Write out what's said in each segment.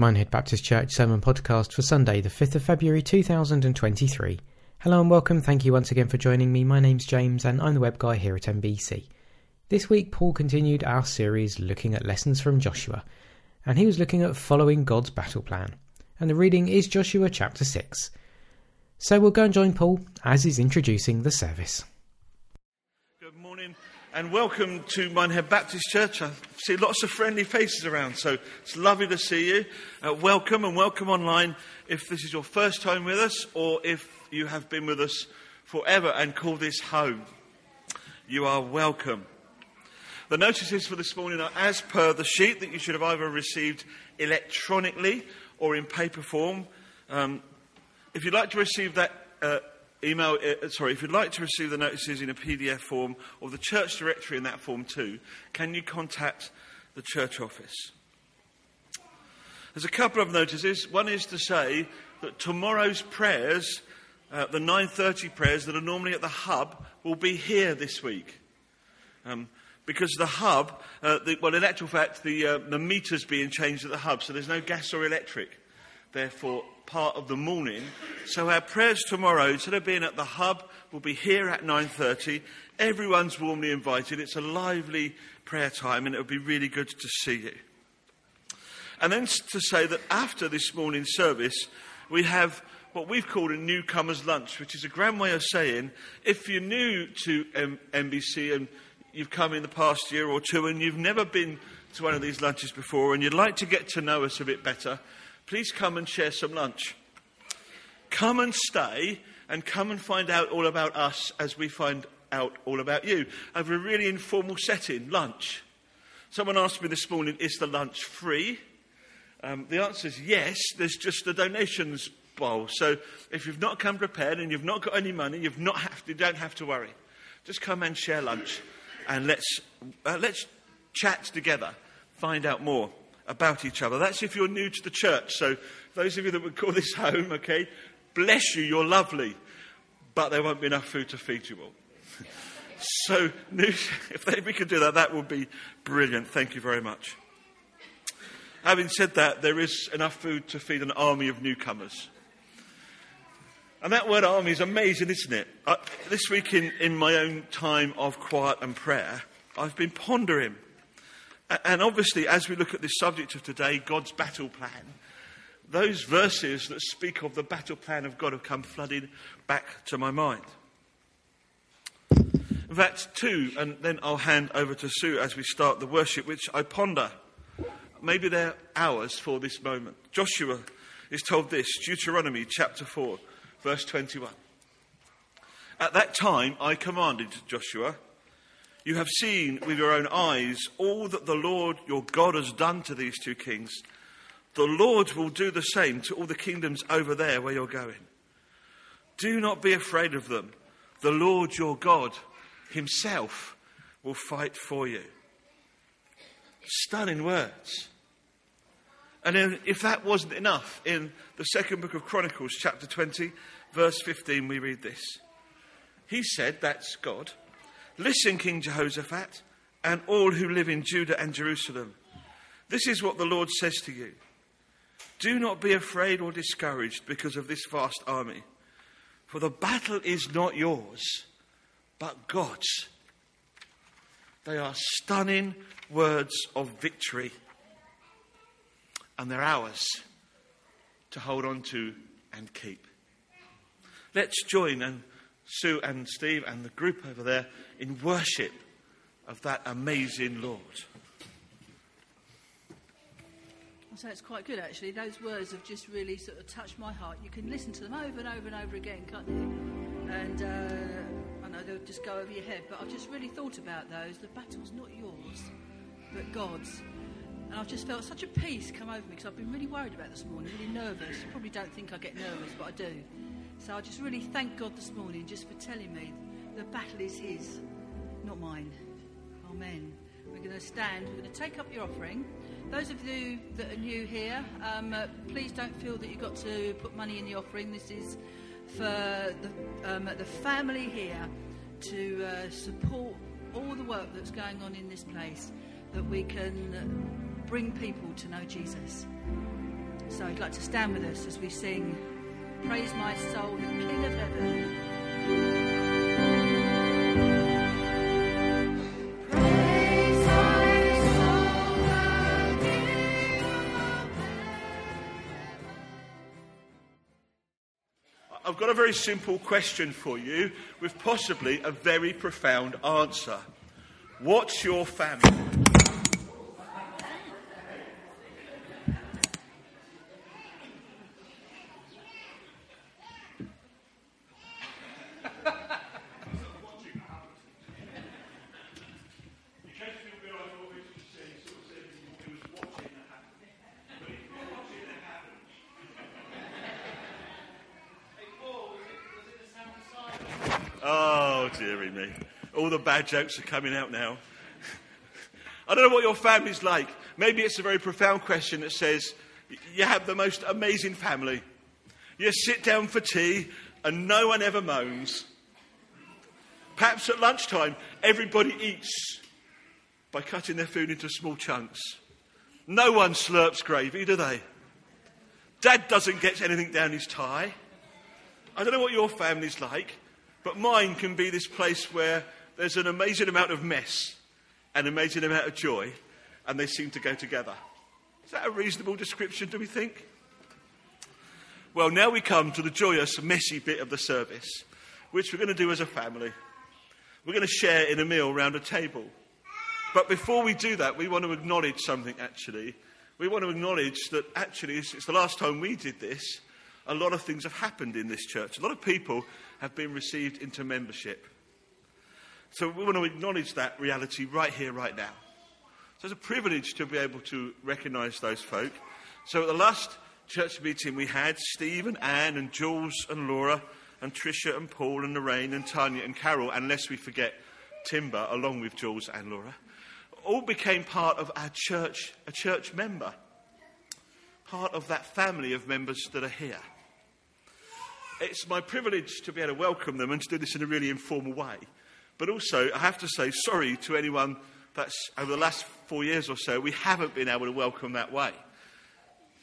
Minehead Baptist Church Sermon Podcast for Sunday, the 5th of February 2023. Hello and welcome. Thank you once again for joining me. My name's James and I'm the web guy here at MBC. This week, Paul continued our series looking at lessons from Joshua, and he was looking at following God's battle plan. And the reading is Joshua chapter 6. So we'll go and join Paul as he's introducing the service and welcome to Minehead Baptist Church. I see lots of friendly faces around, so it's lovely to see you. Uh, welcome and welcome online if this is your first time with us or if you have been with us forever and call this home. You are welcome. The notices for this morning are as per the sheet that you should have either received electronically or in paper form. Um, if you'd like to receive that uh, email, uh, sorry, if you'd like to receive the notices in a PDF form or the church directory in that form too, can you contact the church office? There's a couple of notices. One is to say that tomorrow's prayers, uh, the 9:30 prayers that are normally at the hub, will be here this week. Um, because the hub, uh, the, well, in actual fact, the, uh, the meter's being changed at the hub, so there's no gas or electric. Therefore, part of the morning. So our prayers tomorrow, instead of being at the hub, will be here at 9.30. Everyone's warmly invited. It's a lively prayer time and it'll be really good to see you. And then to say that after this morning's service, we have what we've called a newcomer's lunch, which is a grand way of saying if you're new to M- and you've come in the past year or two and you've never been to one of these lunches before and you'd like to get to know us a bit better, please come and share some lunch. Come and stay and come and find out all about us as we find out all about you. Over a really informal setting, lunch. Someone asked me this morning, is the lunch free? Um, the answer is yes, there's just a donations bowl. So if you've not come prepared and you've not got any money, you've not have to, you don't have to worry. Just come and share lunch and let's, uh, let's chat together, find out more about each other. That's if you're new to the church. So, those of you that would call this home, okay, bless you, you're lovely. But there won't be enough food to feed you all. so, new, if we could do that, that would be brilliant. Thank you very much. Having said that, there is enough food to feed an army of newcomers. And that word army is amazing, isn't it? Uh, this week, in, in my own time of quiet and prayer, I've been pondering and obviously, as we look at this subject of today, God's battle plan, those verses that speak of the battle plan of God have come flooding back to my mind. In fact, two, and then I'll hand over to Sue as we start the worship, which I ponder. Maybe they're ours for this moment. Joshua is told this Deuteronomy chapter 4, verse 21. At that time I commanded Joshua, you have seen with your own eyes all that the Lord your God has done to these two kings. The Lord will do the same to all the kingdoms over there where you're going. Do not be afraid of them. The Lord your God himself will fight for you. Stunning words. And if that wasn't enough, in the second book of Chronicles, chapter 20, verse 15, we read this. He said, that's God, Listen, King Jehoshaphat, and all who live in Judah and Jerusalem. This is what the Lord says to you Do not be afraid or discouraged because of this vast army, for the battle is not yours, but God's. They are stunning words of victory, and they're ours to hold on to and keep. Let's join and Sue and Steve and the group over there in worship of that amazing Lord. So it's quite good actually. Those words have just really sort of touched my heart. You can listen to them over and over and over again, can't you? And uh, I know they'll just go over your head, but I've just really thought about those. The battle's not yours, but God's. And I've just felt such a peace come over me because I've been really worried about this morning, really nervous. You probably don't think I get nervous, but I do. So I just really thank God this morning just for telling me the battle is His, not mine. Amen. We're going to stand. We're going to take up your offering. Those of you that are new here, um, uh, please don't feel that you've got to put money in the offering. This is for the, um, the family here to uh, support all the work that's going on in this place, that we can bring people to know Jesus. So I'd like to stand with us as we sing Praise My Soul, the King of Heaven. Got a very simple question for you with possibly a very profound answer. What's your family? Dearie me. All the bad jokes are coming out now. I don't know what your family's like. Maybe it's a very profound question that says, you have the most amazing family. You sit down for tea and no one ever moans. Perhaps at lunchtime, everybody eats by cutting their food into small chunks. No one slurps gravy, do they? Dad doesn't get anything down his tie. I don't know what your family's like, but mine can be this place where there's an amazing amount of mess and an amazing amount of joy, and they seem to go together. Is that a reasonable description, do we think? Well, now we come to the joyous, messy bit of the service, which we're going to do as a family. We're going to share in a meal round a table. But before we do that, we want to acknowledge something actually. We want to acknowledge that actually, it's the last time we did this, a lot of things have happened in this church. A lot of people have been received into membership. So we want to acknowledge that reality right here, right now. So it's a privilege to be able to recognise those folk. So at the last church meeting we had, Steve and Anne and Jules and Laura and Tricia and Paul and Lorraine and Tanya and Carol, unless we forget Timber, along with Jules and Laura, all became part of our church, a church member, part of that family of members that are here. It's my privilege to be able to welcome them and to do this in a really informal way. But also, I have to say sorry to anyone that's over the last four years or so, we haven't been able to welcome that way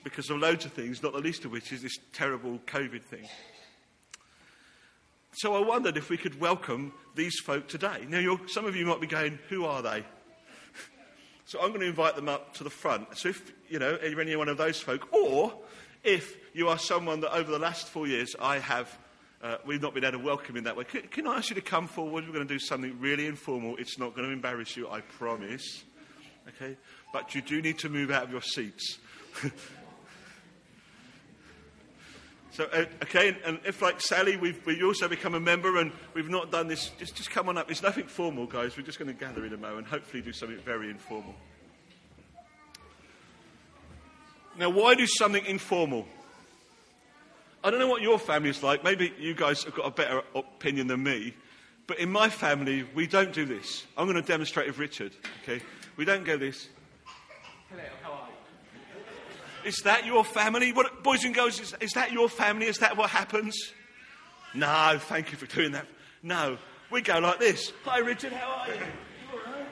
because of loads of things, not the least of which is this terrible COVID thing. So I wondered if we could welcome these folk today. Now, some of you might be going, who are they? So I'm going to invite them up to the front. So if, you know, you're any one of those folk, or if you are someone that over the last four years I have, uh, we've not been able to welcome in that way, can, can I ask you to come forward? We're going to do something really informal. It's not going to embarrass you, I promise. Okay? But you do need to move out of your seats. So, uh, okay, and, if like Sally, we've, we also become a member and we've not done this, just, just come on up. It's nothing formal, guys. We're just going to gather in a moment and hopefully do something very informal. Now, why do something informal? I don't know what your family's like. Maybe you guys have got a better opinion than me. But in my family, we don't do this. I'm going to demonstrate with Richard, okay? We don't go this. Hello, how are you? Is that your family? What, boys and girls, is, is that your family? Is that what happens? No, thank you for doing that. No, we go like this. Hi, Richard, how are you? You all right?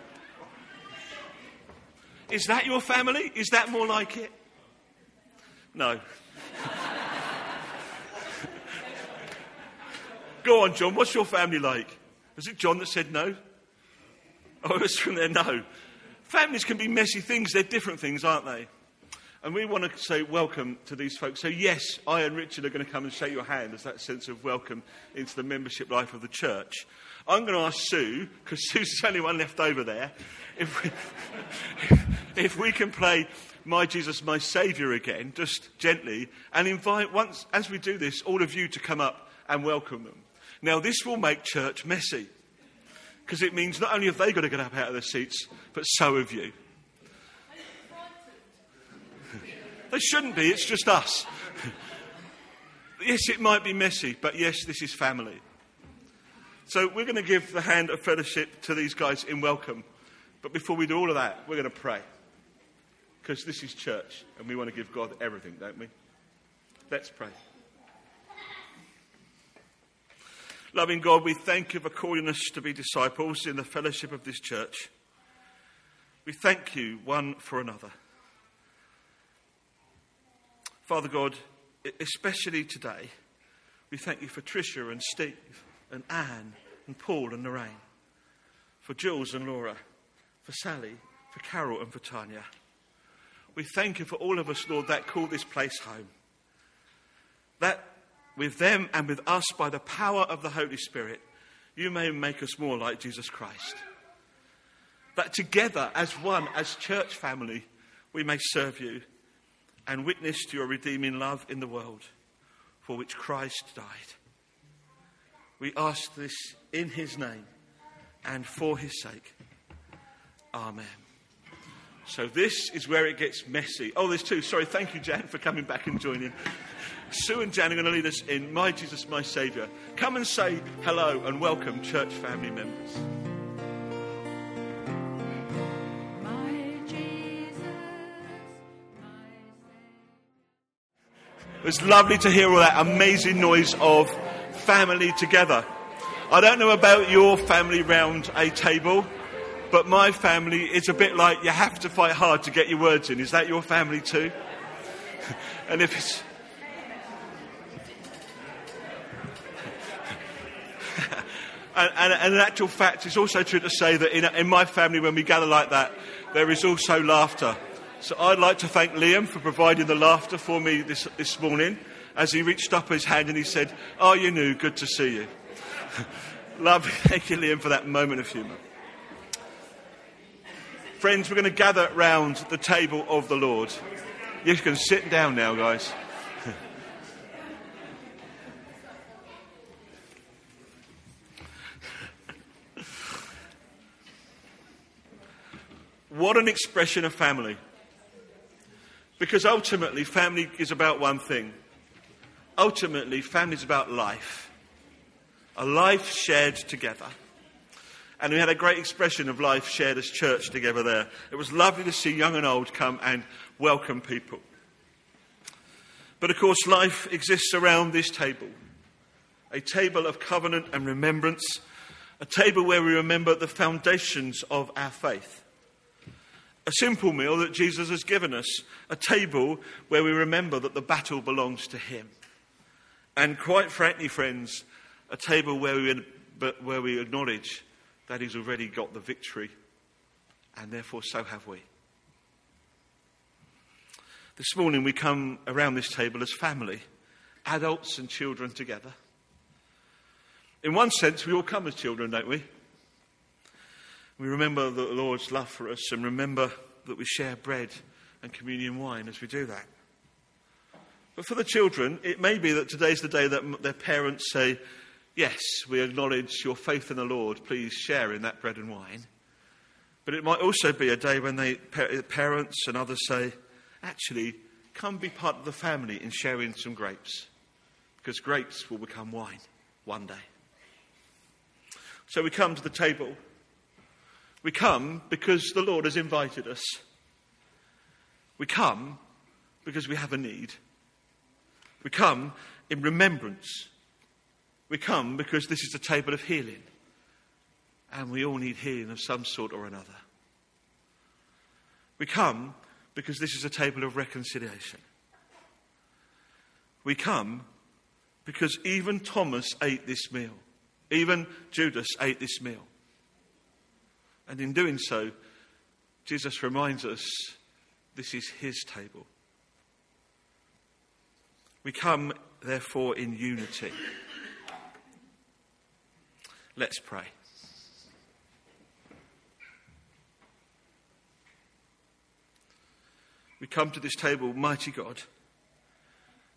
Is that your family? Is that more like it? No. Go on, John. What's your family like? Was it John that said no? Oh, it was from there. No. Families can be messy things. They're different things, aren't they? And we want to say welcome to these folks. So, yes, I and Richard are going to come and shake your hand as that sense of welcome into the membership life of the church. I'm going to ask Sue, because Sue's the only one left over there, if we, if we can play My Jesus, My Saviour again, just gently, and invite, once, as we do this, all of you to come up and welcome them. Now, this will make church messy, because it means not only have they got to get up out of their seats, but so have you. They shouldn't be, it's just us. yes, it might be messy, but yes, this is family. So we're going to give the hand of fellowship to these guys in welcome. But before we do all of that, we're going to pray. Because this is church, and we want to give God everything, don't we? Let's pray. Loving God, we thank you for calling us to be disciples in the fellowship of this church. We thank you one for another. Father God, especially today, we thank you for Tricia and Steve and Anne and Paul and Lorraine, for Jules and Laura, for Sally, for Carol and for Tanya. We thank you for all of us, Lord, that call this place home. That with them and with us, by the power of the Holy Spirit, you may make us more like Jesus Christ. That together, as one, as church family, we may serve you and witness to your redeeming love in the world for which Christ died. We ask this in his name and for his sake. Amen. So this is where it gets messy. Oh, there's two. Sorry, thank you, Jan, for coming back and joining. Sue and Jan are going to lead us in My Jesus, My Saviour. Come and say hello and welcome church family members. My Jesus, my It was lovely to hear all that amazing noise of family together. I don't know about your family round a table, but my family is a bit like you have to fight hard to get your words in. Is that your family too? and if it's. and, and, and in actual fact, it's also true to say that in, in my family, when we gather like that, there is also laughter. So I'd like to thank Liam for providing the laughter for me this, this morning as he reached up his hand and he said, Oh, you knew, good to see you. Lovely. Thank you, Liam, for that moment of humour. Friends, we're going to gather round the table of the Lord. You can sit down now, guys. What an expression of family. Because ultimately, family is about one thing. Ultimately, family is about life. A life shared together. And we had a great expression of life shared as church together there. It was lovely to see young and old come and welcome people. But of course, life exists around this table a table of covenant and remembrance, a table where we remember the foundations of our faith. A simple meal that Jesus has given us, a table where we remember that the battle belongs to Him. And quite frankly, friends, a table where we, where we acknowledge that He's already got the victory, and therefore so have we. This morning we come around this table as family, adults and children together. In one sense, we all come as children, don't we? We remember the Lord's love for us and remember that we share bread and communion wine as we do that. But for the children, it may be that today's the day that their parents say, Yes, we acknowledge your faith in the Lord. Please share in that bread and wine. But it might also be a day when they, parents and others say, Actually, come be part of the family in sharing some grapes, because grapes will become wine one day. So we come to the table. We come because the Lord has invited us. We come because we have a need. We come in remembrance. We come because this is a table of healing. And we all need healing of some sort or another. We come because this is a table of reconciliation. We come because even Thomas ate this meal. Even Judas ate this meal. And in doing so, Jesus reminds us this is his table. We come, therefore, in unity. Let's pray. We come to this table, mighty God,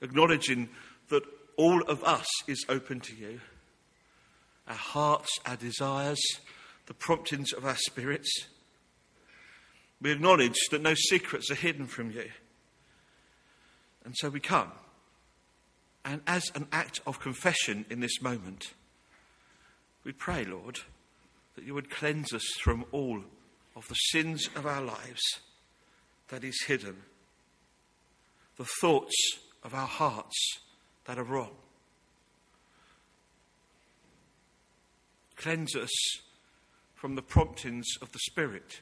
acknowledging that all of us is open to you our hearts, our desires, the promptings of our spirits. We acknowledge that no secrets are hidden from you. And so we come. And as an act of confession in this moment, we pray, Lord, that you would cleanse us from all of the sins of our lives that is hidden, the thoughts of our hearts that are wrong. Cleanse us from the promptings of the Spirit,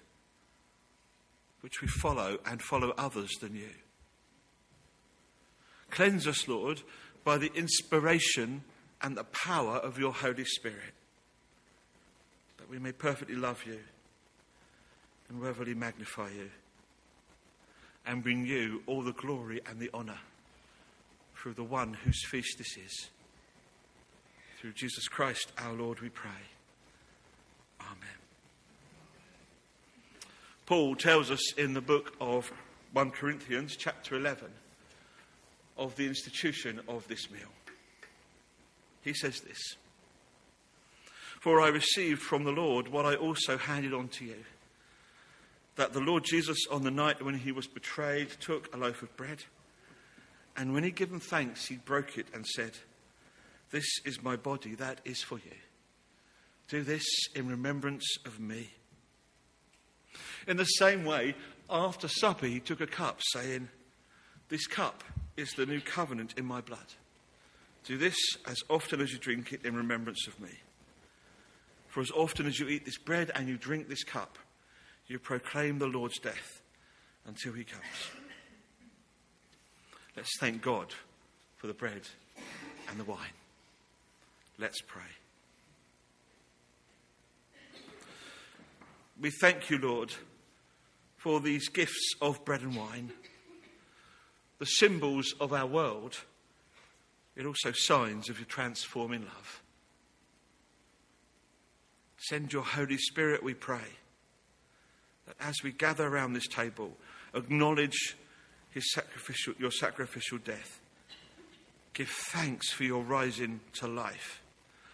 which we follow and follow others than you. Cleanse us, Lord, by the inspiration and the power of your Holy Spirit, that we may perfectly love you and reverently magnify you and bring you all the glory and the honour through the one whose feast this is. Through Jesus Christ our Lord, we pray. Paul tells us in the book of 1 Corinthians, chapter 11, of the institution of this meal. He says this For I received from the Lord what I also handed on to you that the Lord Jesus, on the night when he was betrayed, took a loaf of bread, and when he'd given thanks, he broke it and said, This is my body, that is for you. Do this in remembrance of me. In the same way, after supper, he took a cup, saying, This cup is the new covenant in my blood. Do this as often as you drink it in remembrance of me. For as often as you eat this bread and you drink this cup, you proclaim the Lord's death until he comes. Let's thank God for the bread and the wine. Let's pray. We thank you, Lord, for these gifts of bread and wine, the symbols of our world, yet also signs of your transforming love. Send your Holy Spirit, we pray that as we gather around this table, acknowledge his sacrificial, your sacrificial death, give thanks for your rising to life,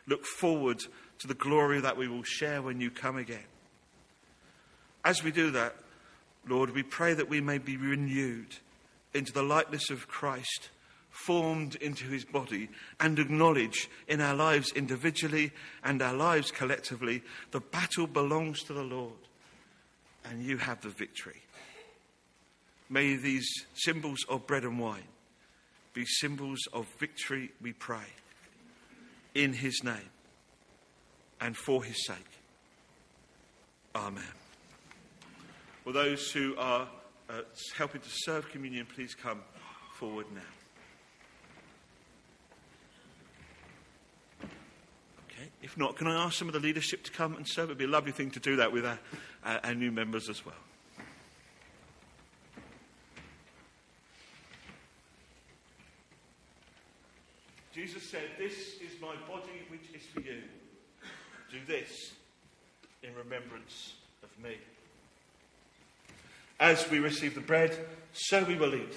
look forward to the glory that we will share when you come again. As we do that, Lord, we pray that we may be renewed into the likeness of Christ, formed into his body, and acknowledge in our lives individually and our lives collectively the battle belongs to the Lord and you have the victory. May these symbols of bread and wine be symbols of victory, we pray, in his name and for his sake. Amen. Will those who are uh, helping to serve communion please come forward now? Okay. If not, can I ask some of the leadership to come and serve? It'd be a lovely thing to do that with our, our new members as well. Jesus said, This is my body which is for you. Do this in remembrance of me. As we receive the bread, so we will eat,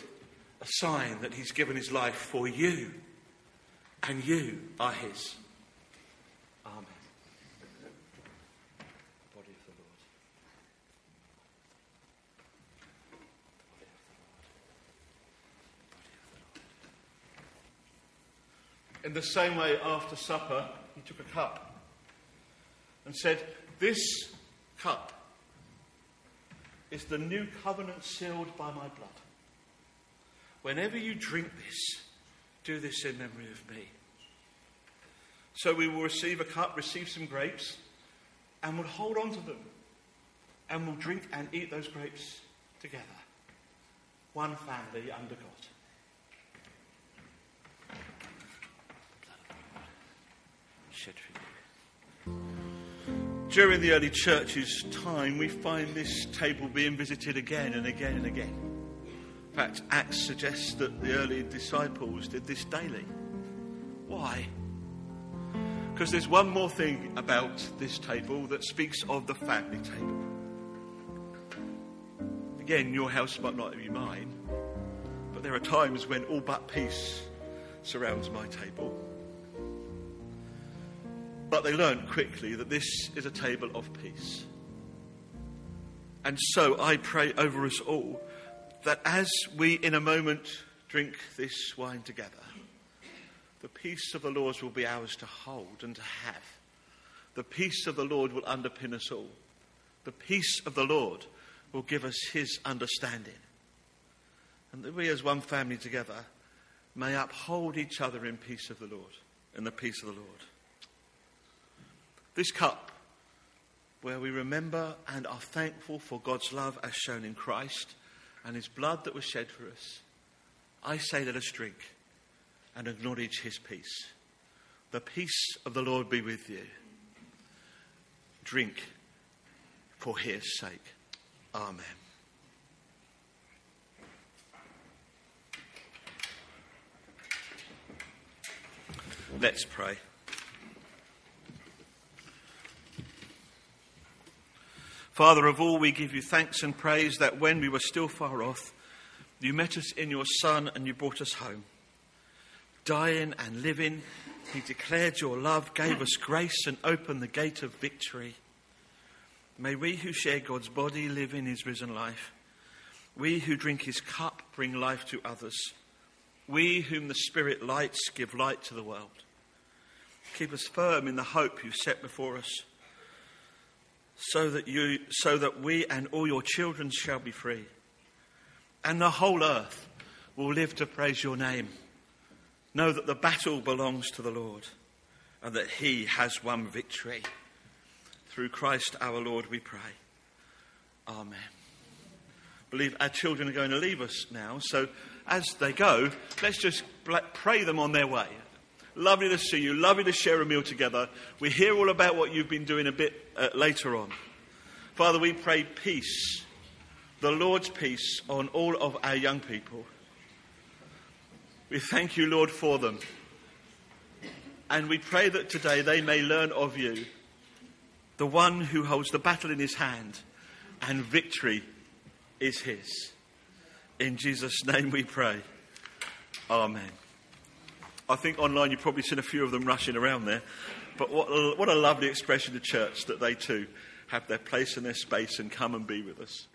a sign that he's given his life for you, and you are his. Amen. Body of the Lord. In the same way, after supper, he took a cup and said, This cup is the new covenant sealed by my blood. Whenever you drink this, do this in memory of me. So we will receive a cup, receive some grapes, and we'll hold on to them. And we'll drink and eat those grapes together. One family under God. During the early church's time, we find this table being visited again and again and again. In fact, Acts suggests that the early disciples did this daily. Why? Because there's one more thing about this table that speaks of the family table. Again, your house might not be mine, but there are times when all but peace surrounds my table. But they learned quickly that this is a table of peace. And so I pray over us all that as we in a moment drink this wine together, the peace of the Lord will be ours to hold and to have. The peace of the Lord will underpin us all. The peace of the Lord will give us his understanding. And that we, as one family together, may uphold each other in peace of the Lord, in the peace of the Lord. This cup, where we remember and are thankful for God's love as shown in Christ and his blood that was shed for us, I say, let us drink and acknowledge his peace. The peace of the Lord be with you. Drink for his sake. Amen. Let's pray. Father of all, we give you thanks and praise that when we were still far off, you met us in your Son and you brought us home. Dying and living, he declared your love, gave us grace, and opened the gate of victory. May we who share God's body live in his risen life. We who drink his cup bring life to others. We whom the Spirit lights give light to the world. Keep us firm in the hope you set before us, so that, you, so that we and all your children shall be free, and the whole earth will live to praise your name. Know that the battle belongs to the Lord, and that he has won victory. Through Christ our Lord we pray. Amen. Believe our children are going to leave us now, so as they go, let's just pray them on their way. Lovely to see you. Lovely to share a meal together. We hear all about what you've been doing a bit uh, later on. Father, we pray peace, the Lord's peace on all of our young people. We thank you, Lord, for them. And we pray that today they may learn of you, the one who holds the battle in his hand, and victory is his. In Jesus' name we pray. Amen. I think online you've probably seen a few of them rushing around there. But what a, what a lovely expression of church that they too have their place and their space and come and be with us.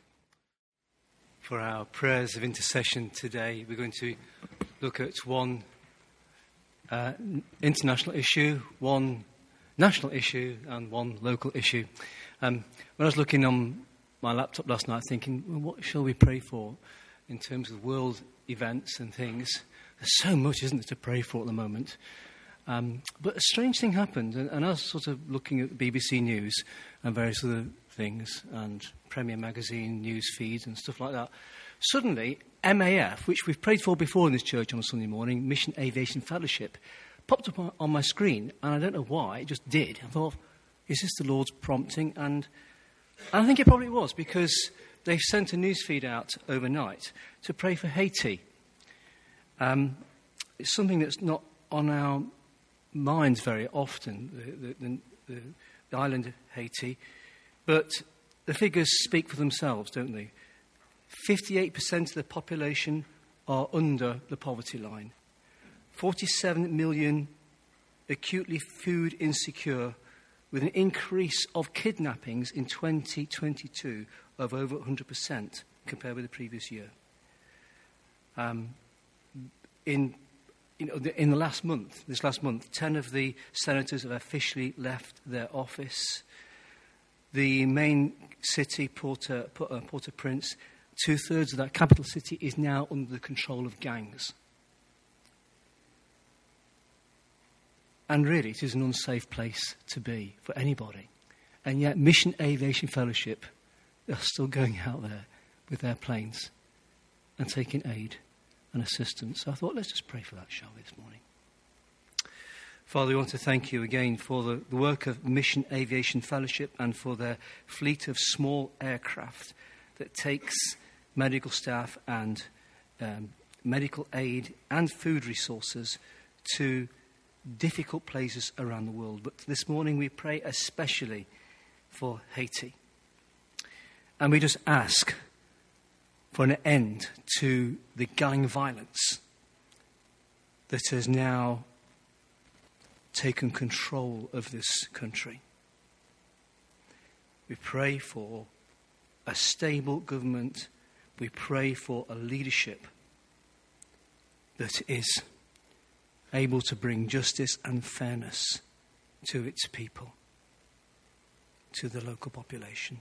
For our prayers of intercession today, we're going to look at one uh, international issue, one national issue, and one local issue. Um, when I was looking on my laptop last night, thinking, well, what shall we pray for in terms of world events and things? There's so much, isn't there, to pray for at the moment. Um, but a strange thing happened, and, and, I was sort of looking at BBC News and various other things, and Premier Magazine news feeds and stuff like that. Suddenly, MAF, which we've prayed for before in this church on a Sunday morning, Mission Aviation Fellowship, popped up on, on my screen, and I don't know why, it just did. I thought, is this the Lord's prompting? And, and I think it probably was, because they've sent a news feed out overnight to pray for Haiti. Um, it's something that's not on our minds very often, the, the, the, the island of Haiti, but the figures speak for themselves, don't they? 58% of the population are under the poverty line. 47 million acutely food insecure, with an increase of kidnappings in 2022 of over 100% compared with the previous year. Um, in, you know, in the last month, this last month, 10 of the senators have officially left their office. The main city, Port au uh, Prince, two thirds of that capital city is now under the control of gangs. And really, it is an unsafe place to be for anybody. And yet, Mission Aviation Fellowship are still going out there with their planes and taking aid and assistance. So I thought, let's just pray for that, shall we, this morning? Father, we want to thank you again for the, the work of Mission Aviation Fellowship and for their fleet of small aircraft that takes medical staff and um, medical aid and food resources to difficult places around the world. But this morning we pray especially for Haiti. And we just ask for an end to the gang violence that has now taken control of this country. We pray for a stable government. We pray for a leadership that is able to bring justice and fairness to its people, to the local population.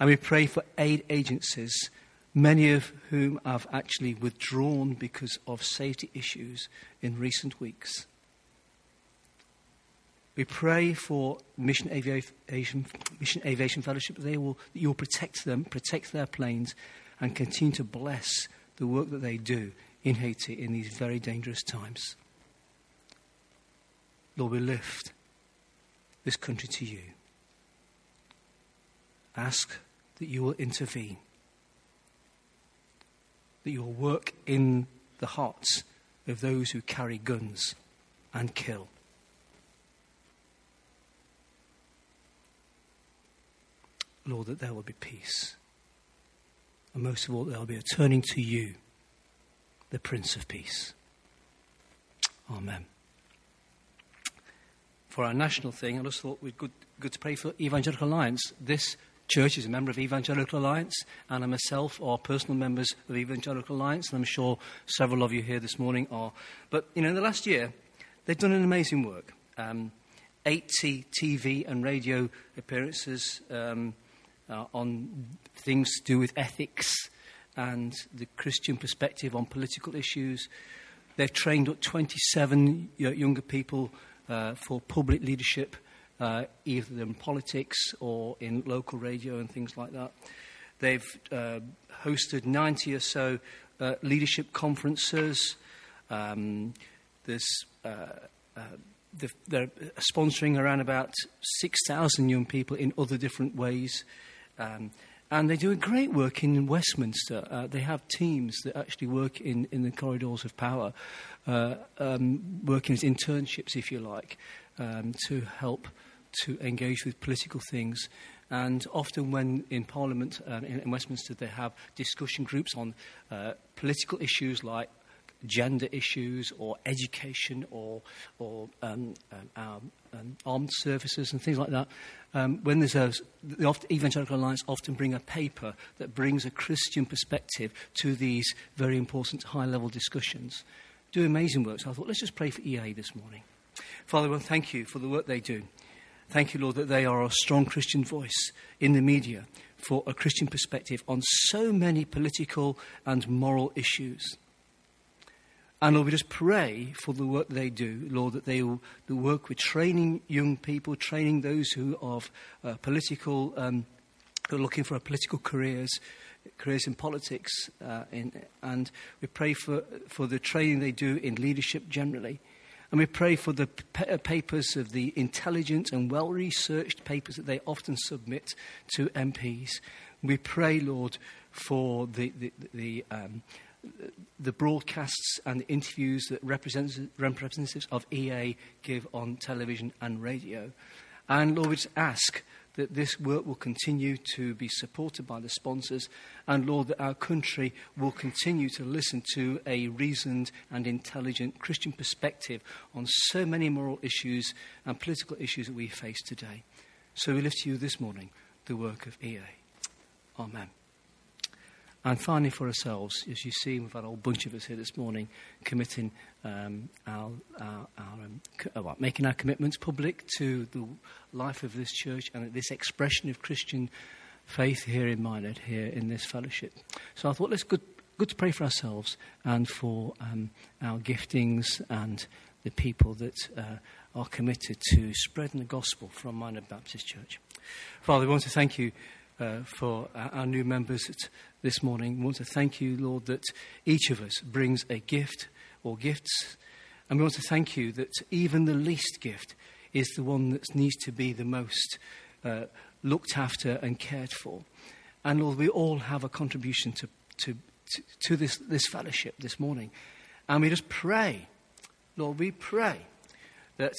And we pray for aid agencies many of whom have actually withdrawn because of safety issues in recent weeks. We pray for Mission Aviation, Mission Aviation Fellowship that, they will, that you will protect them, protect their planes, and continue to bless the work that they do in Haiti in these very dangerous times. Lord, we lift this country to you. Ask that you will intervene, that you will work in the hearts of those who carry guns and kill. Lord, that there will be peace. And most of all, there will be a turning to you, the Prince of Peace. Amen. For our national thing, I just thought we'd good, good to pray for Evangelical Alliance. This church is a member of Evangelical Alliance, and I myself are personal members of Evangelical Alliance, and I'm sure several of you here this morning are. But, you know, in the last year, they've done an amazing work. Um, 80 TV and radio appearances um, uh, on things to do with ethics and the Christian perspective on political issues. They've trained up 27 younger people uh, for public leadership, uh, either in politics or in local radio and things like that. They've uh, hosted 90 or so uh, leadership conferences. Um, there's, uh, uh, they're sponsoring around about 6,000 young people in other different ways. Um, and they do a great work in Westminster. Uh, they have teams that actually work in, in the corridors of power, uh, um, working as internships, if you like, um, to help to engage with political things. And often, when in Parliament uh, in, in Westminster, they have discussion groups on uh, political issues like gender issues or education or, or um, um, our um, armed services and things like that. Um, when there's a, the Evangelical Alliance often bring a paper that brings a Christian perspective to these very important high-level discussions. Do amazing work. So I thought, let's just pray for EA this morning. Father, well, thank you for the work they do. Thank you, Lord, that they are a strong Christian voice in the media for a Christian perspective on so many political and moral issues. And Lord, we just pray for the work they do, Lord, that they will the work with training young people, training those who are uh, political, um, who are looking for political careers, careers in politics, uh, in, and we pray for, for the training they do in leadership generally. And we pray for the uh, papers of the intelligent and well researched papers that they often submit to MPs. We pray, Lord, for the, the, the um, the broadcasts and the interviews that representatives of EA give on television and radio. And Lord, we just ask that this work will continue to be supported by the sponsors, and Lord, that our country will continue to listen to a reasoned and intelligent Christian perspective on so many moral issues and political issues that we face today. So we lift to you this morning the work of EA. Amen. And finally, for ourselves, as you see, we've had a whole bunch of us here this morning committing um, our, our, our um, uh, well, making our commitments public to the life of this church and this expression of Christian faith here in Minehead, here in this fellowship. So I thought let's good, good to pray for ourselves and for um, our giftings and the people that uh, are committed to spreading the gospel from Minehead Baptist Church. Father, we want to thank you uh, for our, our new members this morning. We want to thank you, Lord, that each of us brings a gift or gifts. And we want to thank you that even the least gift is the one that needs to be the most uh, looked after and cared for. And Lord, we all have a contribution to, to, to, this, this fellowship this morning. And we just pray, Lord, we pray that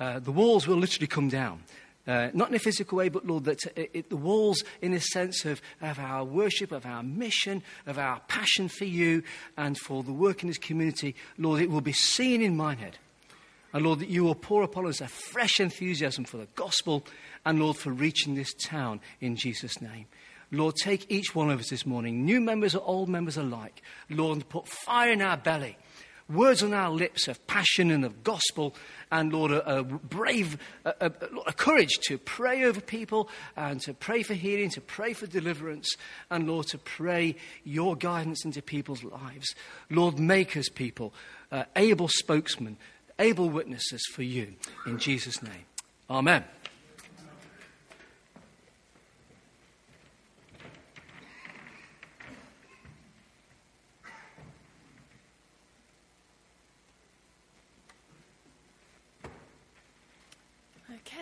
uh, the walls will literally come down uh, not in a physical way, but Lord, that it, it, the walls, in a sense of, of our worship, of our mission, of our passion for you and for the work in this community, Lord, it will be seen in Minehead. And Lord, that you will pour upon us a fresh enthusiasm for the gospel and, Lord, for reaching this town in Jesus' name. Lord, take each one of us this morning, new members or old members alike, Lord, and put fire in our belly words on our lips of passion and of gospel, and Lord, a, a brave, a, a, courage to pray over people and to pray for healing, to pray for deliverance, and Lord, to pray your guidance into people's lives. Lord, make us people, uh, able spokesmen, able witnesses for you. In Jesus' name. Amen.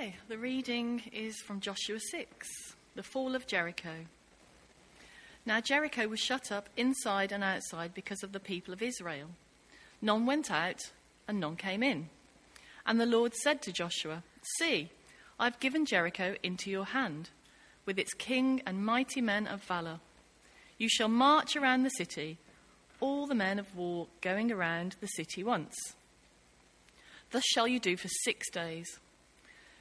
Okay, the reading is from Joshua 6, the fall of Jericho. Now Jericho was shut up inside and outside because of the people of Israel. None went out and none came in. And the Lord said to Joshua, See, I've given Jericho into your hand, with its king and mighty men of valor. You shall march around the city, all the men of war going around the city once. Thus shall you do for six days.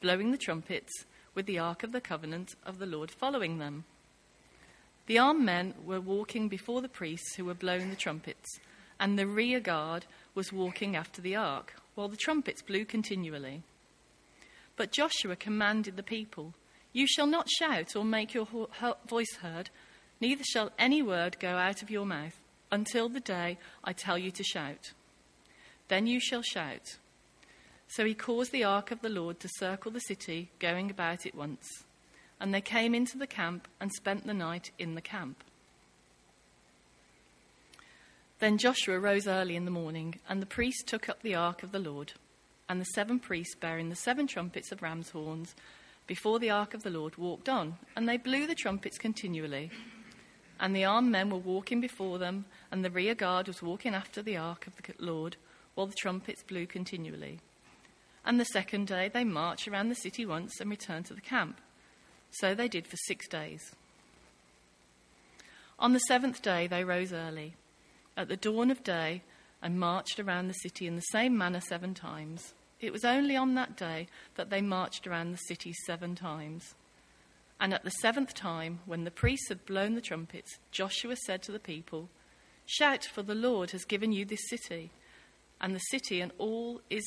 blowing the trumpets, with the ark of the covenant of the Lord following them. The armed men were walking before the priests who were blowing the trumpets, and the rear guard was walking after the ark, while the trumpets blew continually. But Joshua commanded the people, You shall not shout or make your voice heard, neither shall any word go out of your mouth until the day I tell you to shout. Then you shall shout. So he caused the ark of the Lord to circle the city, going about it once. And they came into the camp and spent the night in the camp. Then Joshua rose early in the morning, and the priests took up the ark of the Lord. And the seven priests, bearing the seven trumpets of ram's horns, before the ark of the Lord walked on, and they blew the trumpets continually. And the armed men were walking before them, and the rear guard was walking after the ark of the Lord, while the trumpets blew continually. And the second day they marched around the city once and return to the camp. So they did for six days. On the seventh day they rose early, at the dawn of day, and marched around the city in the same manner seven times. It was only on that day that they marched around the city seven times. And at the seventh time, when the priests had blown the trumpets, Joshua said to the people, Shout, for the Lord has given you this city, and the city and all is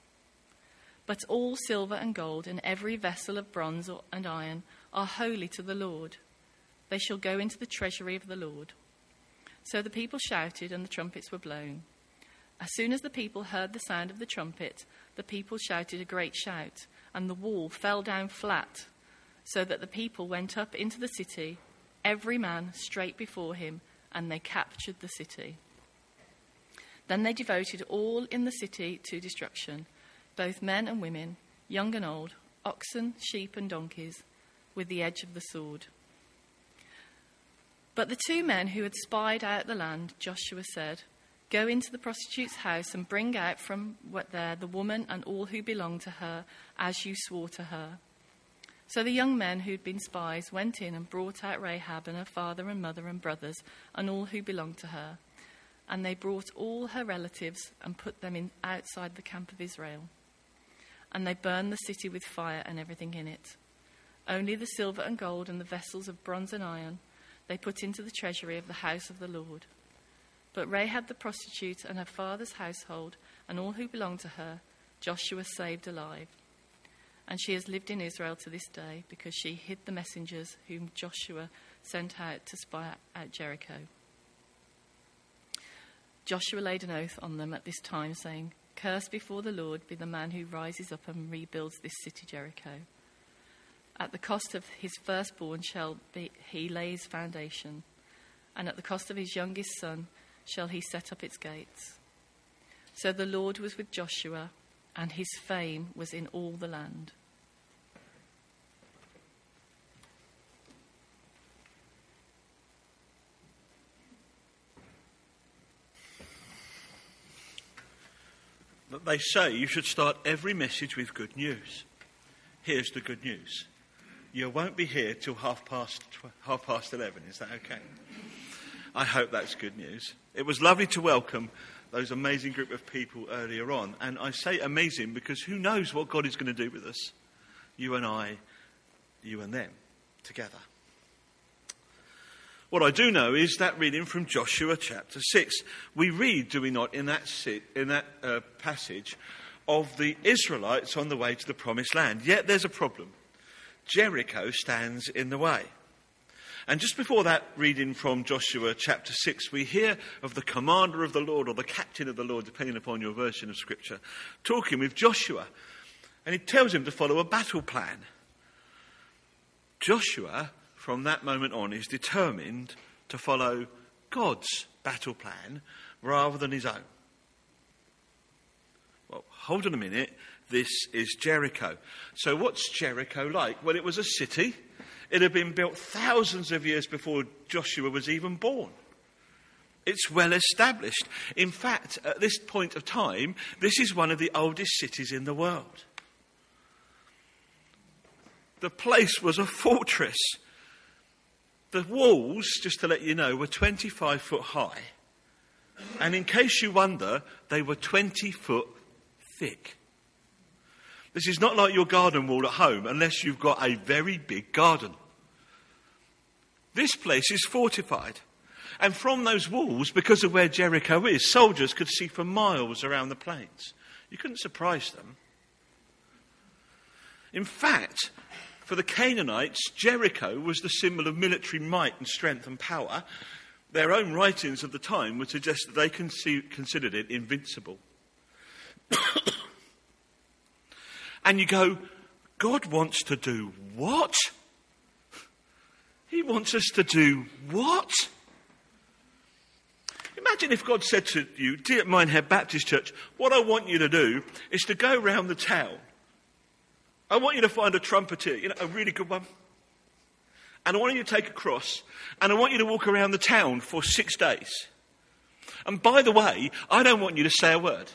But all silver and gold and every vessel of bronze and iron are holy to the Lord. They shall go into the treasury of the Lord. So the people shouted, and the trumpets were blown. As soon as the people heard the sound of the trumpet, the people shouted a great shout, and the wall fell down flat, so that the people went up into the city, every man straight before him, and they captured the city. Then they devoted all in the city to destruction, both men and women, young and old, oxen, sheep, and donkeys, with the edge of the sword. But the two men who had spied out the land, Joshua said, Go into the prostitute's house and bring out from there the woman and all who belong to her, as you swore to her. So the young men who'd been spies went in and brought out Rahab and her father and mother and brothers and all who belonged to her. And they brought all her relatives and put them in outside the camp of Israel. And they burned the city with fire and everything in it. Only the silver and gold and the vessels of bronze and iron they put into the treasury of the house of the Lord. But Rahab the prostitute and her father's household and all who belonged to her, Joshua saved alive. And she has lived in Israel to this day because she hid the messengers whom Joshua sent out to spy out Jericho. Joshua laid an oath on them at this time, saying, Cursed before the Lord be the man who rises up and rebuilds this city Jericho. At the cost of his firstborn shall be, he lay his foundation, and at the cost of his youngest son shall he set up its gates. So the Lord was with Joshua, and his fame was in all the land. But they say you should start every message with good news. Here's the good news. You won't be here till half past, tw- half past 11. Is that okay? I hope that's good news. It was lovely to welcome those amazing group of people earlier on. And I say amazing because who knows what God is going to do with us? You and I, you and them, together. What I do know is that reading from Joshua chapter 6. We read, do we not, in that, in that uh, passage of the Israelites on the way to the promised land. Yet there's a problem. Jericho stands in the way. And just before that reading from Joshua chapter 6, we hear of the commander of the Lord or the captain of the Lord, depending upon your version of Scripture, talking with Joshua. And he tells him to follow a battle plan. Joshua, from that moment on, is determined to follow God's battle plan rather than his own. Well, hold on a minute. This is Jericho. So, what's Jericho like? Well, it was a city. It had been built thousands of years before Joshua was even born. It's well established. In fact, at this point of time, this is one of the oldest cities in the world. The place was a fortress. The walls, just to let you know, were 25 foot high. And in case you wonder, they were 20 foot thick. This is not like your garden wall at home unless you've got a very big garden. This place is fortified. And from those walls, because of where Jericho is, soldiers could see for miles around the plains. You couldn't surprise them. In fact, for the Canaanites, Jericho was the symbol of military might and strength and power. Their own writings of the time would suggest that they considered it invincible. and you go, God wants to do what? He wants us to do what? Imagine if God said to you, Dear Minehead Baptist Church, what I want you to do is to go around the town. I want you to find a trumpeter, you know, a really good one. And I want you to take a cross, and I want you to walk around the town for six days. And by the way, I don't want you to say a word.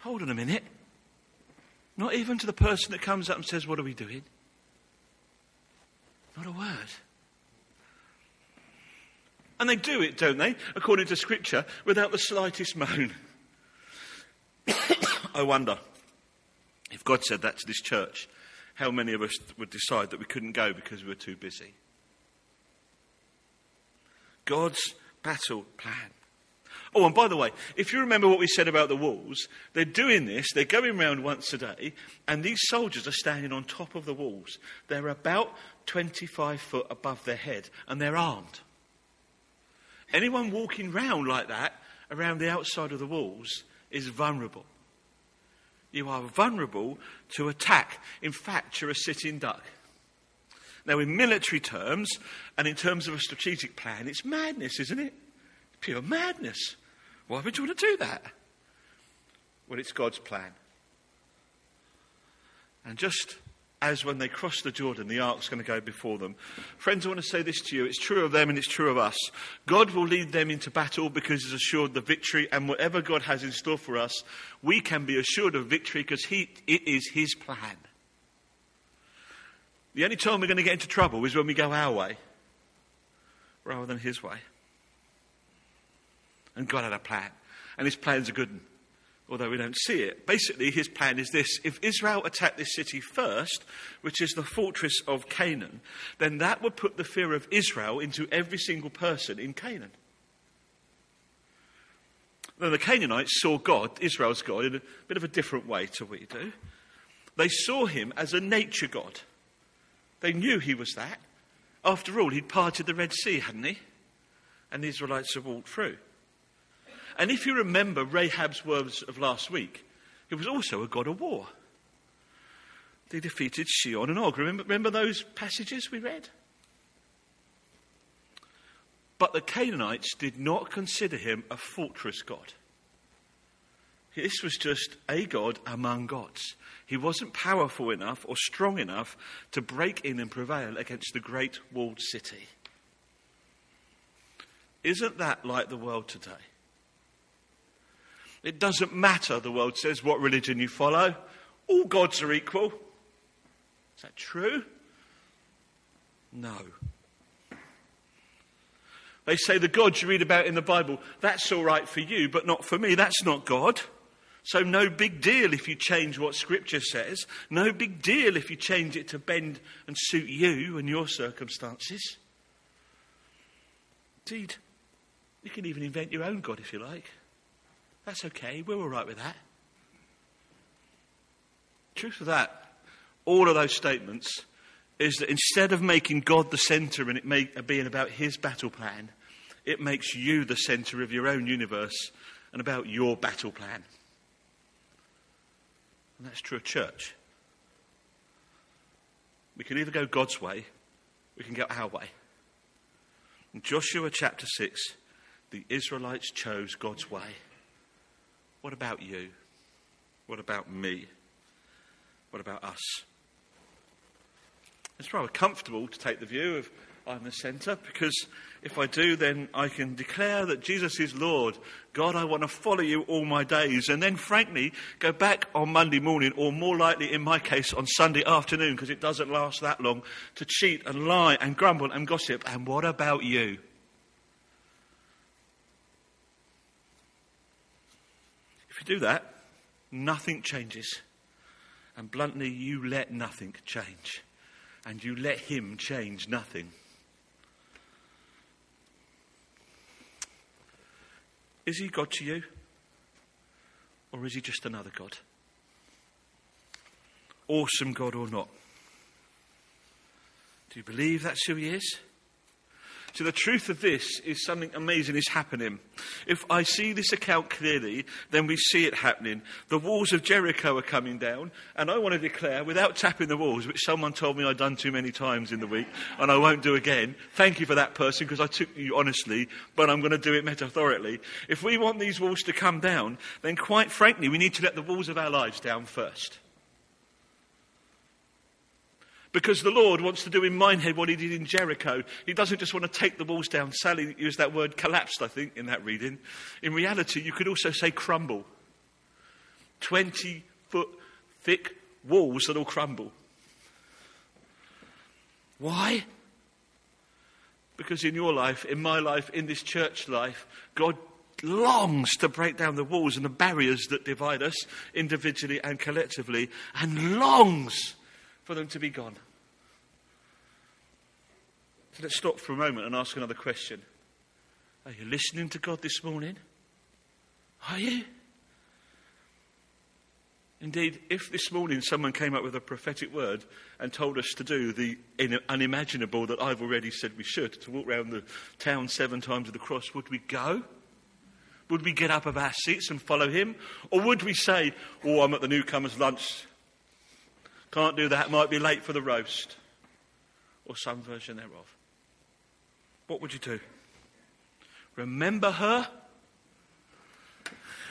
Hold on a minute. Not even to the person that comes up and says, What are we doing? Not a word. And they do it, don't they, according to Scripture, without the slightest moan. I wonder if God said that to this church, how many of us would decide that we couldn't go because we were too busy? God's battle plan. Oh, and by the way, if you remember what we said about the walls, they're doing this, they're going round once a day, and these soldiers are standing on top of the walls. They're about 25 foot above their head, and they're armed. Anyone walking round like that, around the outside of the walls, is vulnerable. You are vulnerable to attack. In fact, you're a sitting duck. Now, in military terms, and in terms of a strategic plan, it's madness, isn't it? Pure madness. Why would you want to do that? Well, it's God's plan. And just as when they cross the Jordan, the ark's going to go before them. Friends, I want to say this to you. It's true of them and it's true of us. God will lead them into battle because He's assured the victory, and whatever God has in store for us, we can be assured of victory because he, it is His plan. The only time we're going to get into trouble is when we go our way rather than His way. And God had a plan, and His plan's a good one although we don't see it. Basically, his plan is this if Israel attacked this city first, which is the fortress of Canaan, then that would put the fear of Israel into every single person in Canaan. Then the Canaanites saw God, Israel's God, in a bit of a different way to we do. They saw him as a nature God. They knew he was that. After all, he'd parted the Red Sea, hadn't he? And the Israelites had walked through. And if you remember Rahab's words of last week, he was also a god of war. They defeated Sihon and Og. Remember, remember those passages we read? But the Canaanites did not consider him a fortress god. This was just a god among gods. He wasn't powerful enough or strong enough to break in and prevail against the great walled city. Isn't that like the world today? It doesn't matter, the world says, what religion you follow. All gods are equal. Is that true? No. They say the God you read about in the Bible, that's all right for you, but not for me. That's not God. So, no big deal if you change what Scripture says. No big deal if you change it to bend and suit you and your circumstances. Indeed, you can even invent your own God if you like. That's okay. We're all right with that. Truth of that, all of those statements is that instead of making God the centre and it make, uh, being about his battle plan, it makes you the centre of your own universe and about your battle plan. And that's true of church. We can either go God's way, we can go our way. In Joshua chapter 6, the Israelites chose God's way. What about you? What about me? What about us? It's rather comfortable to take the view of I'm the centre because if I do, then I can declare that Jesus is Lord. God, I want to follow you all my days. And then, frankly, go back on Monday morning, or more likely in my case, on Sunday afternoon, because it doesn't last that long, to cheat and lie and grumble and gossip. And what about you? If you do that, nothing changes. And bluntly, you let nothing change. And you let him change nothing. Is he God to you? Or is he just another God? Awesome God or not? Do you believe that's who he is? So the truth of this is something amazing is happening. If I see this account clearly, then we see it happening. The walls of Jericho are coming down, and I want to declare, without tapping the walls, which someone told me I'd done too many times in the week, and I won't do again. Thank you for that person, because I took you honestly, but I'm going to do it metaphorically. If we want these walls to come down, then quite frankly, we need to let the walls of our lives down first. Because the Lord wants to do in Minehead what he did in Jericho. He doesn't just want to take the walls down. Sally used that word collapsed, I think, in that reading. In reality, you could also say crumble. 20 foot thick walls that'll crumble. Why? Because in your life, in my life, in this church life, God longs to break down the walls and the barriers that divide us individually and collectively, and longs for them to be gone. So let's stop for a moment and ask another question. Are you listening to God this morning? Are you? Indeed, if this morning someone came up with a prophetic word and told us to do the unimaginable that I've already said we should, to walk around the town seven times with the cross, would we go? Would we get up of our seats and follow him? Or would we say, Oh, I'm at the newcomers' lunch, can't do that, might be late for the roast. Or some version thereof. What would you do? Remember her?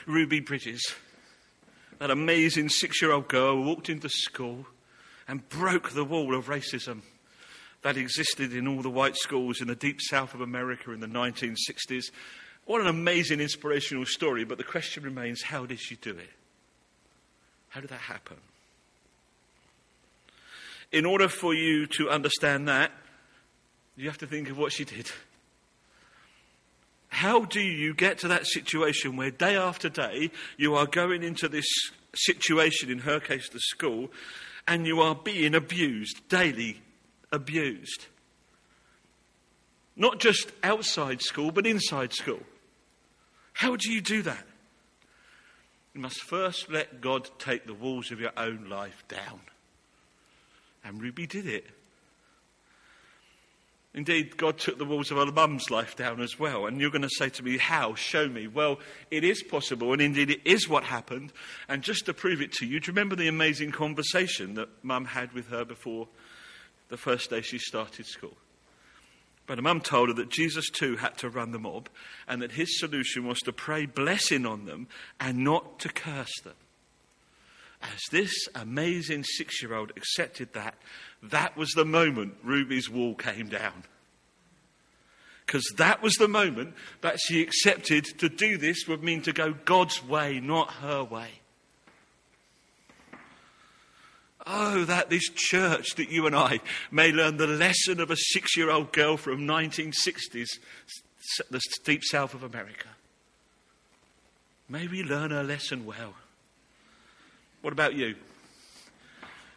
Ruby Bridges, that amazing six year old girl who walked into school and broke the wall of racism that existed in all the white schools in the deep south of America in the 1960s. What an amazing inspirational story, but the question remains how did she do it? How did that happen? in order for you to understand that, you have to think of what she did. How do you get to that situation where day after day you are going into this situation, in her case, the school, and you are being abused, daily abused? Not just outside school, but inside school. How do you do that? You must first let God take the walls of your own life down. And Ruby did it. Indeed, God took the walls of her mum's life down as well. And you're going to say to me, How? Show me. Well, it is possible, and indeed it is what happened. And just to prove it to you, do you remember the amazing conversation that mum had with her before the first day she started school? But a mum told her that Jesus too had to run the mob and that his solution was to pray blessing on them and not to curse them. As this amazing six year old accepted that, that was the moment Ruby's wall came down. Because that was the moment that she accepted to do this would mean to go God's way, not her way. Oh, that this church, that you and I may learn the lesson of a six year old girl from 1960s, the deep south of America. May we learn her lesson well. What about you?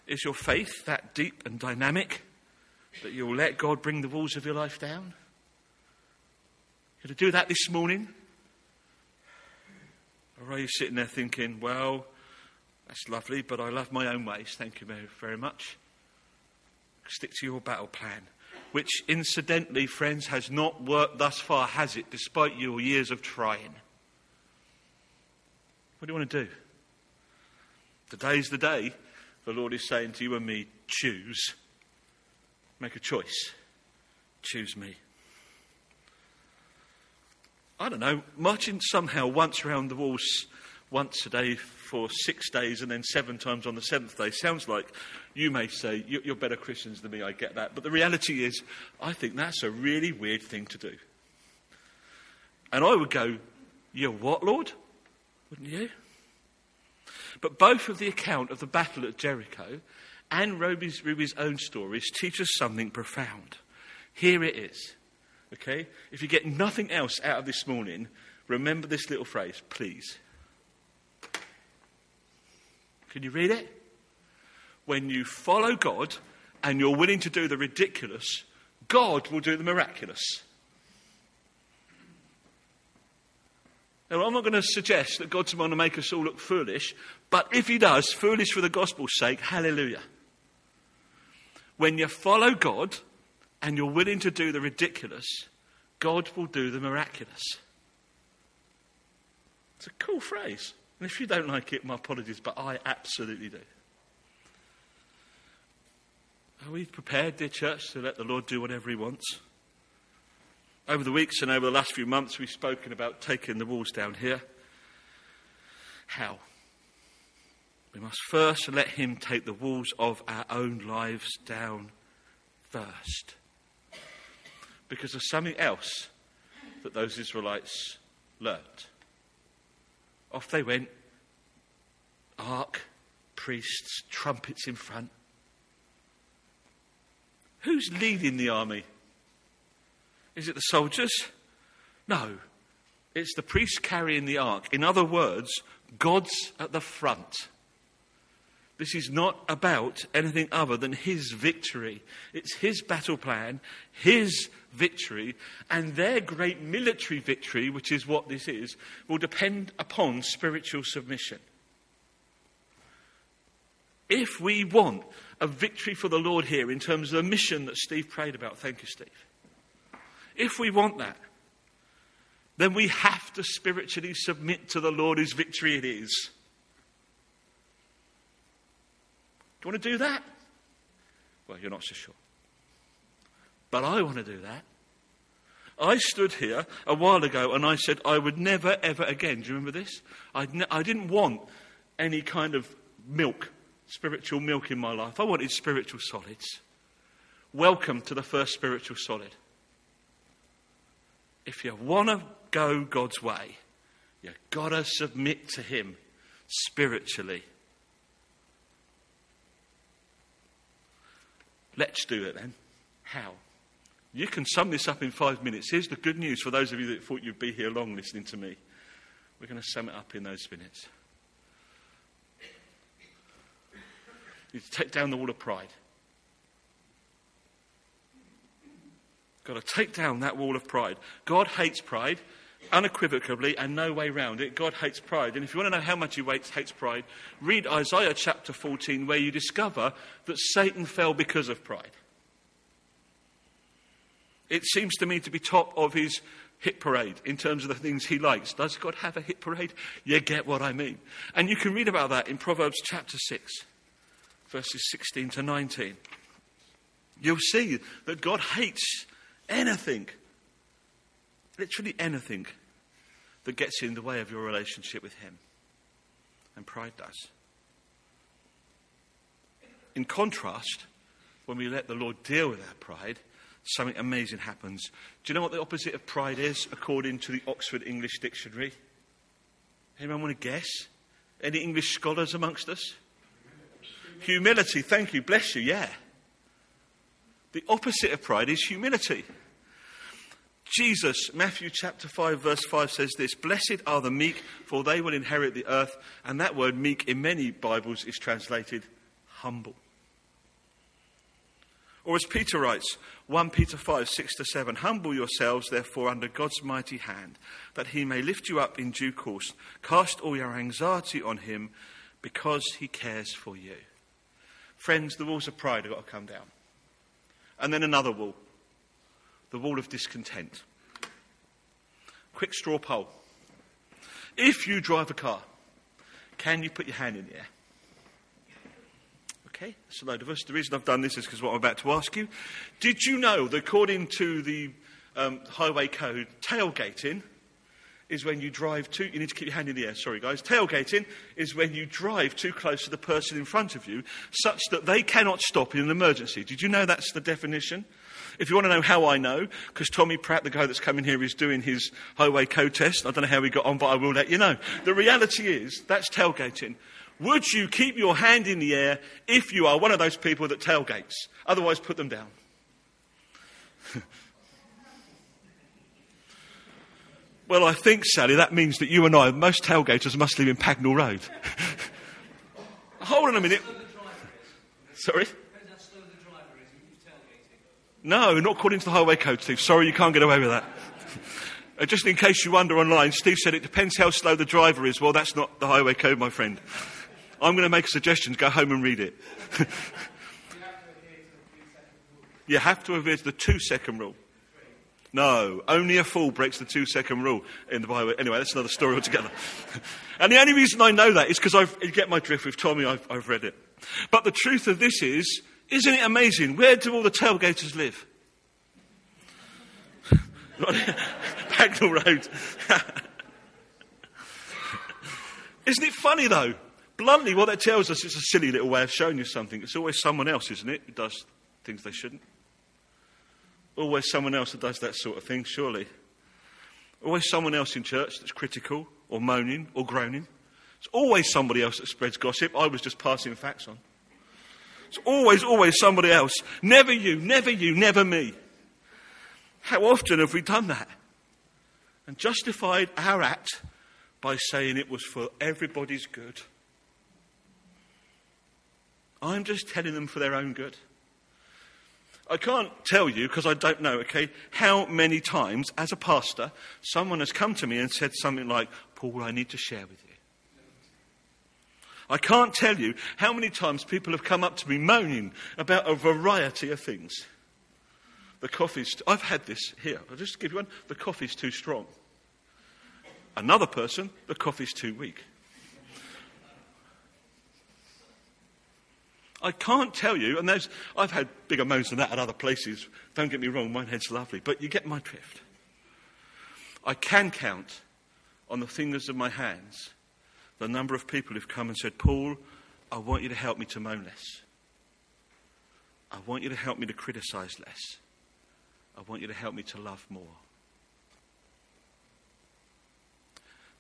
Is your faith that deep and dynamic that you'll let God bring the walls of your life down? Going to do that this morning? Or are you sitting there thinking, well, that's lovely, but I love my own ways. Thank you very, very much. Stick to your battle plan, which incidentally, friends, has not worked thus far, has it, despite your years of trying? What do you want to do? Today's the day the Lord is saying to you and me, choose. Make a choice. Choose me. I don't know, marching somehow once around the walls once a day for six days and then seven times on the seventh day sounds like you may say, You're better Christians than me, I get that. But the reality is, I think that's a really weird thing to do. And I would go, You're what, Lord? Wouldn't you? But both of the account of the battle at Jericho and Ruby's, Ruby's own stories teach us something profound. Here it is. Okay? If you get nothing else out of this morning, remember this little phrase, please. Can you read it? When you follow God and you're willing to do the ridiculous, God will do the miraculous. Now, I'm not going to suggest that God's going to make us all look foolish, but if He does, foolish for the gospel's sake, hallelujah. When you follow God and you're willing to do the ridiculous, God will do the miraculous. It's a cool phrase. And if you don't like it, my apologies, but I absolutely do. Are we prepared, dear church, to let the Lord do whatever He wants? Over the weeks and over the last few months, we've spoken about taking the walls down here. How? We must first let Him take the walls of our own lives down first. Because there's something else that those Israelites learnt. Off they went. Ark, priests, trumpets in front. Who's leading the army? Is it the soldiers? No. It's the priests carrying the ark. In other words, God's at the front. This is not about anything other than his victory. It's his battle plan, his victory, and their great military victory, which is what this is, will depend upon spiritual submission. If we want a victory for the Lord here in terms of the mission that Steve prayed about, thank you, Steve. If we want that, then we have to spiritually submit to the Lord whose victory it is. Do you want to do that? Well, you're not so sure. But I want to do that. I stood here a while ago and I said I would never, ever again. Do you remember this? Ne- I didn't want any kind of milk, spiritual milk in my life. I wanted spiritual solids. Welcome to the first spiritual solid. If you want to go God's way, you've got to submit to Him spiritually. Let's do it then. How? You can sum this up in five minutes. Here's the good news for those of you that thought you'd be here long listening to me. We're going to sum it up in those minutes. You take down the wall of pride. Got to take down that wall of pride. God hates pride unequivocally and no way round it. God hates pride. And if you want to know how much he hates pride, read Isaiah chapter 14, where you discover that Satan fell because of pride. It seems to me to be top of his hit parade in terms of the things he likes. Does God have a hit parade? You get what I mean. And you can read about that in Proverbs chapter 6, verses 16 to 19. You'll see that God hates anything, literally anything, that gets in the way of your relationship with Him. And pride does. In contrast, when we let the Lord deal with our pride, something amazing happens. Do you know what the opposite of pride is, according to the Oxford English Dictionary? Anyone want to guess? Any English scholars amongst us? Humility, thank you, bless you, yeah. The opposite of pride is humility. Jesus, Matthew chapter 5, verse 5 says this Blessed are the meek, for they will inherit the earth. And that word meek in many Bibles is translated humble. Or as Peter writes, 1 Peter 5, 6 to 7, Humble yourselves, therefore, under God's mighty hand, that he may lift you up in due course. Cast all your anxiety on him, because he cares for you. Friends, the walls of pride have got to come down. And then another wall the wall of discontent. Quick straw poll. If you drive a car, can you put your hand in the air? Okay, that's a load of us. The reason I've done this is because what I'm about to ask you. Did you know that according to the um, highway code, tailgating is when you drive too, you need to keep your hand in the air, sorry guys. Tailgating is when you drive too close to the person in front of you such that they cannot stop in an emergency. Did you know that's the definition? If you want to know how I know, because Tommy Pratt, the guy that's coming here, is doing his highway code test. I don't know how he got on, but I will let you know. The reality is, that's tailgating. Would you keep your hand in the air if you are one of those people that tailgates? Otherwise, put them down. well, I think, Sally, that means that you and I, most tailgaters, must live in Pagnell Road. Hold on a minute. Sorry? No, not according to the highway code, Steve. Sorry, you can't get away with that. Uh, just in case you wonder online, Steve said it depends how slow the driver is. Well, that's not the highway code, my friend. I'm going to make a suggestion. Go home and read it. you have to adhere to the two second rule. No, only a fool breaks the two second rule in the Bible. Anyway, that's another story altogether. and the only reason I know that is because I've, you get my drift with Tommy, I've, I've read it. But the truth of this is, isn't it amazing? Where do all the tailgaters live? Pagnell Road. isn't it funny though? Bluntly, what that tells us is a silly little way of showing you something. It's always someone else, isn't it, who does things they shouldn't. Always someone else that does that sort of thing, surely. Always someone else in church that's critical or moaning or groaning. It's always somebody else that spreads gossip. I was just passing facts on. It's always, always somebody else. Never you, never you, never me. How often have we done that? And justified our act by saying it was for everybody's good. I'm just telling them for their own good. I can't tell you, because I don't know, okay, how many times as a pastor someone has come to me and said something like, Paul, I need to share with you. I can't tell you how many times people have come up to me moaning about a variety of things. The coffee's, t- I've had this here, I'll just give you one. The coffee's too strong. Another person, the coffee's too weak. I can't tell you, and I've had bigger moans than that at other places. Don't get me wrong, my head's lovely, but you get my drift. I can count on the fingers of my hands the number of people who've come and said, Paul, I want you to help me to moan less. I want you to help me to criticize less. I want you to help me to love more.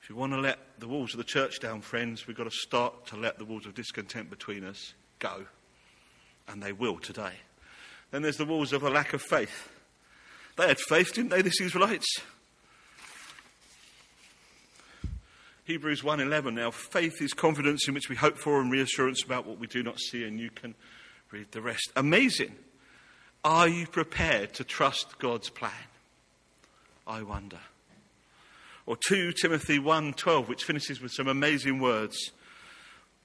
If you want to let the walls of the church down, friends, we've got to start to let the walls of discontent between us go. And they will today. Then there's the walls of a lack of faith. They had faith, didn't they, the Israelites? Hebrews 1:11 now faith is confidence in which we hope for and reassurance about what we do not see and you can read the rest. Amazing. Are you prepared to trust God's plan? I wonder. Or 2 Timothy 1:12 which finishes with some amazing words.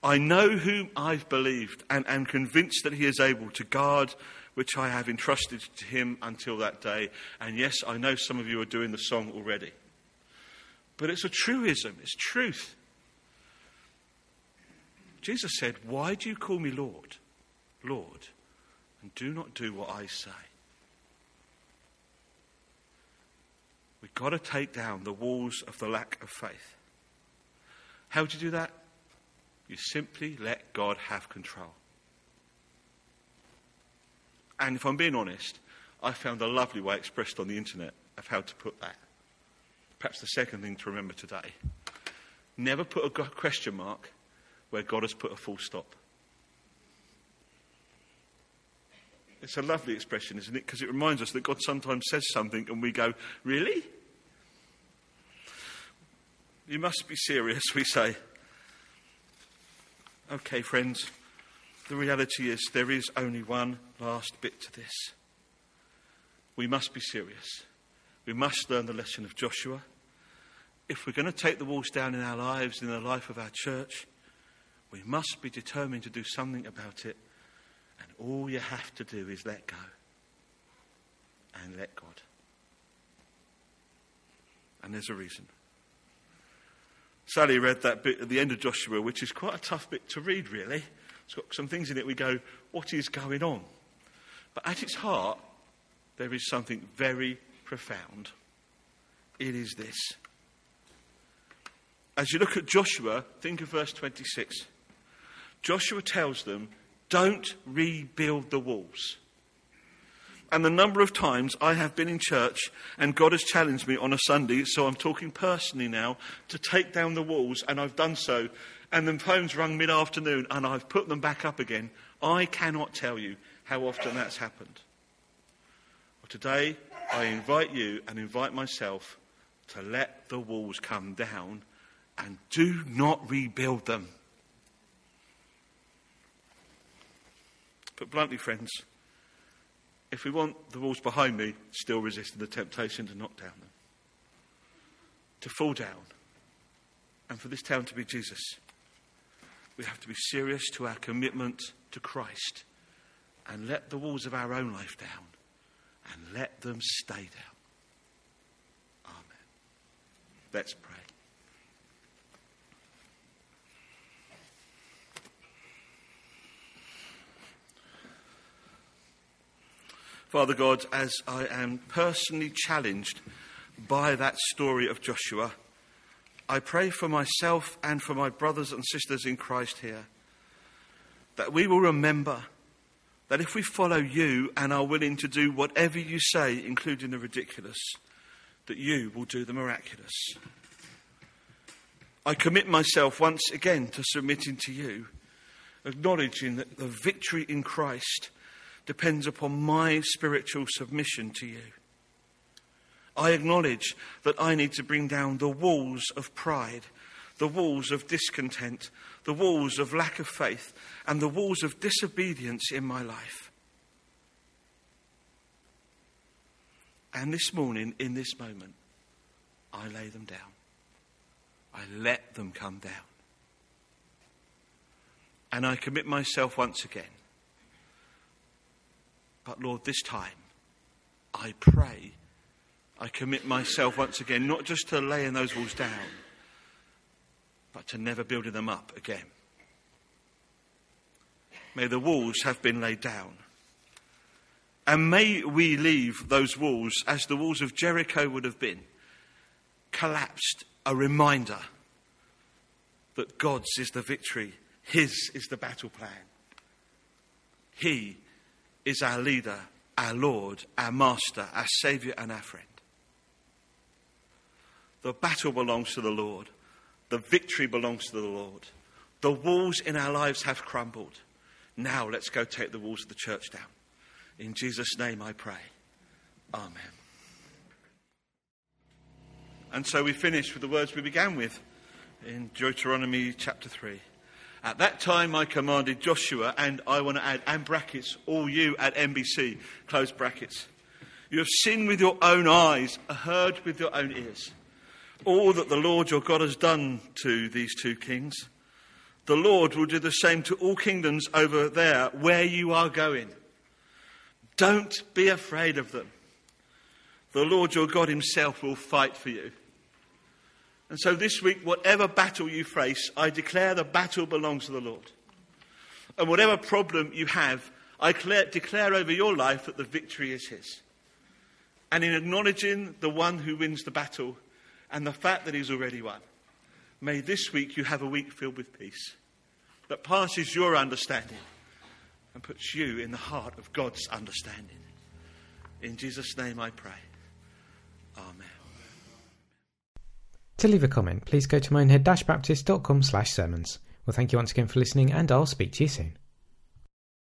I know whom I've believed and am convinced that he is able to guard which I have entrusted to him until that day. And yes, I know some of you are doing the song already. But it's a truism, it's truth. Jesus said, Why do you call me Lord, Lord, and do not do what I say? We've got to take down the walls of the lack of faith. How do you do that? You simply let God have control. And if I'm being honest, I found a lovely way expressed on the internet of how to put that. Perhaps the second thing to remember today never put a question mark where God has put a full stop. It's a lovely expression, isn't it? Because it reminds us that God sometimes says something and we go, Really? You must be serious, we say. Okay, friends, the reality is there is only one last bit to this. We must be serious. We must learn the lesson of Joshua. If we're going to take the walls down in our lives, in the life of our church, we must be determined to do something about it. And all you have to do is let go and let God. And there's a reason. Sally read that bit at the end of Joshua, which is quite a tough bit to read, really. It's got some things in it we go, what is going on? But at its heart, there is something very profound. It is this. As you look at Joshua, think of verse 26. Joshua tells them, don't rebuild the walls. And the number of times I have been in church and God has challenged me on a Sunday, so I'm talking personally now, to take down the walls, and I've done so. And the phones rung mid afternoon and I've put them back up again. I cannot tell you how often that's happened. Well, today, I invite you and invite myself to let the walls come down and do not rebuild them. But bluntly, friends, if we want the walls behind me still resisting the temptation to knock down them, to fall down, and for this town to be Jesus, we have to be serious to our commitment to Christ and let the walls of our own life down and let them stay down. Amen. Let's pray. Father God, as I am personally challenged by that story of Joshua, I pray for myself and for my brothers and sisters in Christ here that we will remember that if we follow you and are willing to do whatever you say, including the ridiculous, that you will do the miraculous. I commit myself once again to submitting to you, acknowledging that the victory in Christ depends upon my spiritual submission to you. I acknowledge that I need to bring down the walls of pride, the walls of discontent, the walls of lack of faith, and the walls of disobedience in my life. And this morning, in this moment, I lay them down. I let them come down. And I commit myself once again but Lord, this time, I pray, I commit myself once again, not just to laying those walls down, but to never building them up again. May the walls have been laid down. And may we leave those walls, as the walls of Jericho would have been, collapsed, a reminder that God's is the victory, His is the battle plan. He is our leader, our Lord, our Master, our Saviour, and our friend. The battle belongs to the Lord. The victory belongs to the Lord. The walls in our lives have crumbled. Now let's go take the walls of the church down. In Jesus' name I pray. Amen. And so we finish with the words we began with in Deuteronomy chapter 3. At that time, I commanded Joshua, and I want to add, and brackets, all you at NBC, close brackets. You have seen with your own eyes, heard with your own ears, all that the Lord your God has done to these two kings. The Lord will do the same to all kingdoms over there where you are going. Don't be afraid of them. The Lord your God himself will fight for you. And so this week, whatever battle you face, I declare the battle belongs to the Lord. And whatever problem you have, I declare, declare over your life that the victory is His. and in acknowledging the one who wins the battle and the fact that he's already won. May this week you have a week filled with peace that passes your understanding and puts you in the heart of God's understanding. In Jesus' name I pray. Amen. To leave a comment, please go to minehead-baptist.com slash sermons. Well, thank you once again for listening, and I'll speak to you soon.